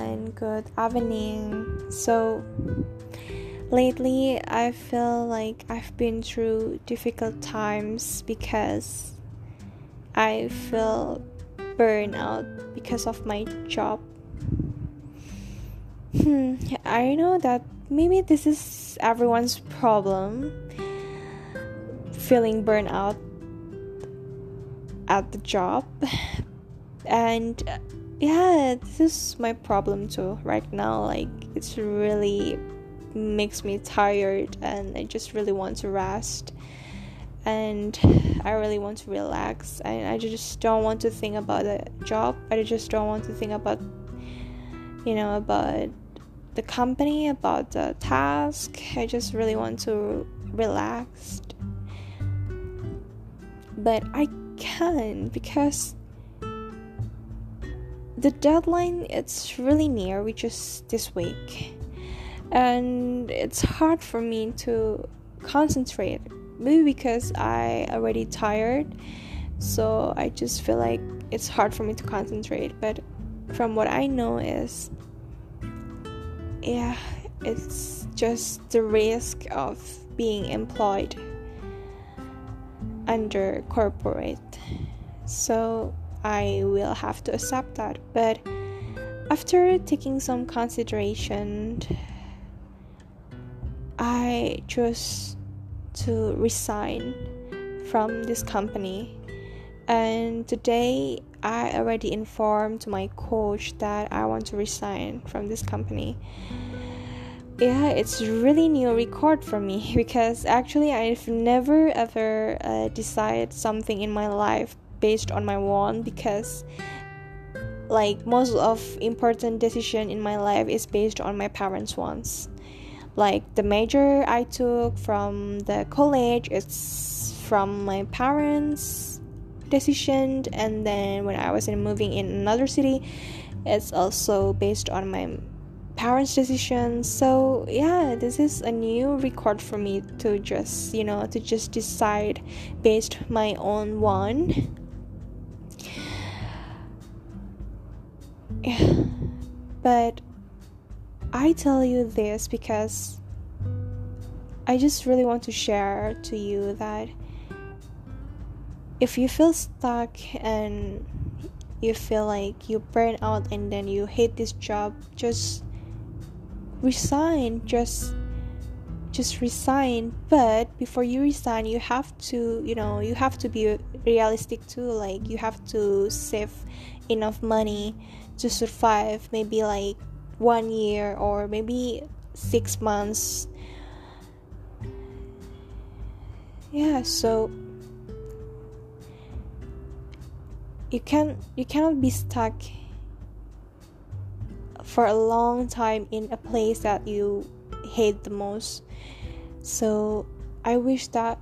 Good evening. So, lately I feel like I've been through difficult times because I feel burnout because of my job. Hmm, I know that maybe this is everyone's problem feeling burnout at the job and yeah this is my problem too right now like it's really makes me tired and i just really want to rest. And i really want to relax and i just don't want to think about the job. I just don't want to think about you know about the company about the task. I just really want to relax. But i can because the deadline it's really near which is this week. And it's hard for me to concentrate maybe because i already tired. So i just feel like it's hard for me to concentrate but from what i know is yeah it's just the risk of being employed under corporate. So I will have to accept that. But after taking some consideration, I chose to resign from this company. And today, I already informed my coach that I want to resign from this company. Yeah, it's really new record for me because actually I've never ever uh, decided something in my life based on my want because like most of important decision in my life is based on my parents wants. Like the major i took from the college it's from my parents decision and then when i was in moving in another city it's also based on my parents decision. So yeah this is a new record for me to just you know to just decide based my own one but I tell you this because I just really want to share to you that if you feel stuck and you feel like you burn out and then you hate this job, just resign. Just just resign. But before you resign, you have to, you know, you have to be realistic too. Like you have to save enough money to survive maybe like one year or maybe six months. Yeah so you can you cannot be stuck for a long time in a place that you hate the most. So i wish that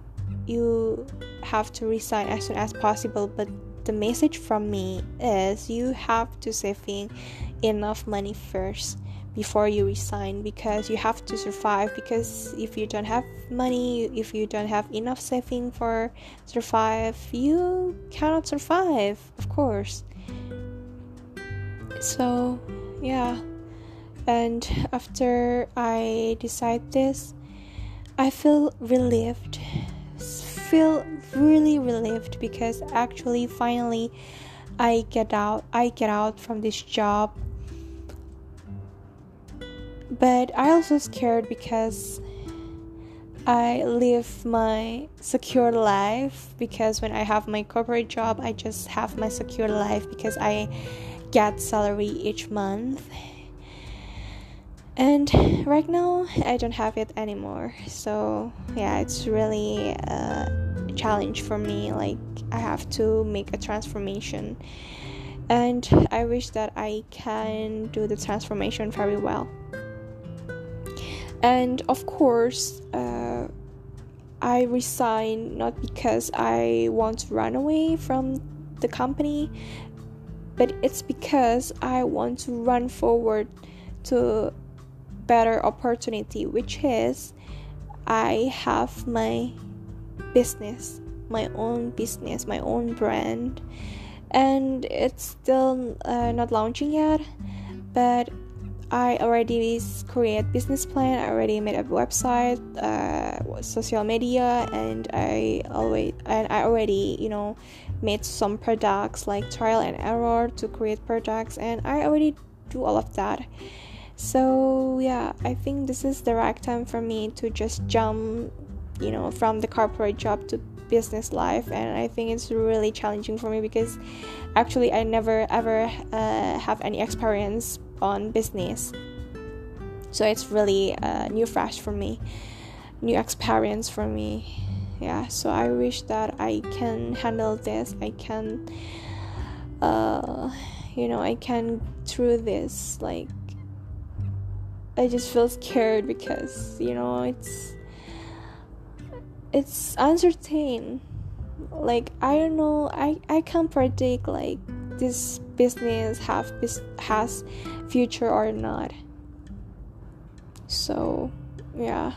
you have to resign as soon as possible but the message from me is you have to saving enough money first before you resign because you have to survive because if you don't have money if you don't have enough saving for survive you cannot survive of course. So yeah. And after i decide this i feel relieved feel really relieved because actually finally I get out I get out from this job. But I also scared because I live my secure life because when I have my corporate job I just have my secure life because I get salary each month and right now I don't have it anymore. So yeah, it's really a challenge for me. Like I have to make a transformation, and I wish that I can do the transformation very well. And of course, uh, I resign not because I want to run away from the company, but it's because I want to run forward to better opportunity which is I have my business my own business my own brand and it's still uh, not launching yet but I already create business plan. I already made a website, uh, social media, and I always and I already you know made some products like trial and error to create products, and I already do all of that. So yeah, I think this is the right time for me to just jump, you know, from the corporate job to business life, and I think it's really challenging for me because actually I never ever uh, have any experience on business. So it's really a new fresh for me, new experience for me. Yeah, so I wish that I can handle this. I can, uh, you know, I can through this like I just feel scared because you know it's it's uncertain. Like I don't know, I I can't predict like this business have has future or not. So yeah,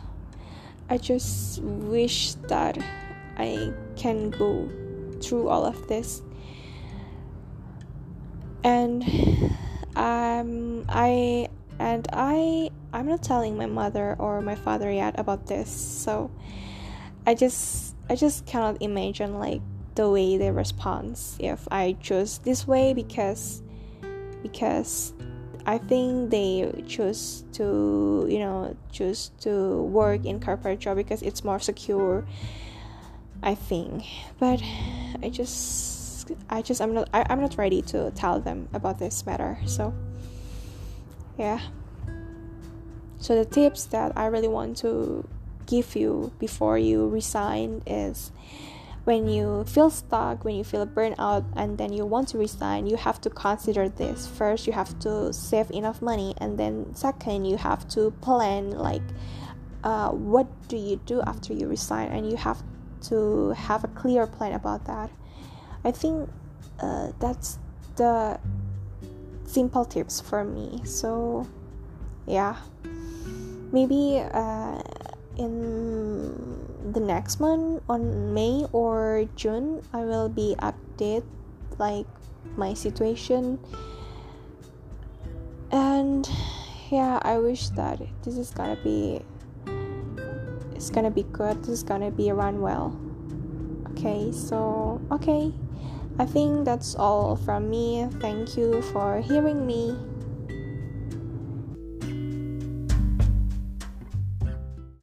I just wish that I can go through all of this and um I and I I'm not telling my mother or my father yet about this so I just I just cannot imagine like the way they respond if I choose this way because because I think they choose to you know choose to work in corporate job because it's more secure I think. But I just I just I'm not I, I'm not ready to tell them about this matter so yeah. So the tips that i really want to give you before you resign is when you feel stuck when you feel burnout and then you want to resign you have to consider this. First you have to save enough money and then second you have to plan like uh, what do you do after you resign? And you have to have a clear plan about that. I think uh, that's the simple tips for me. So yeah. Maybe uh, in the next month on may or june i will be update like my situation. And yeah i wish that this is gonna be it's gonna be good. This is gonna be run well. Okay so okay I think that's all from me. Thank you for hearing me.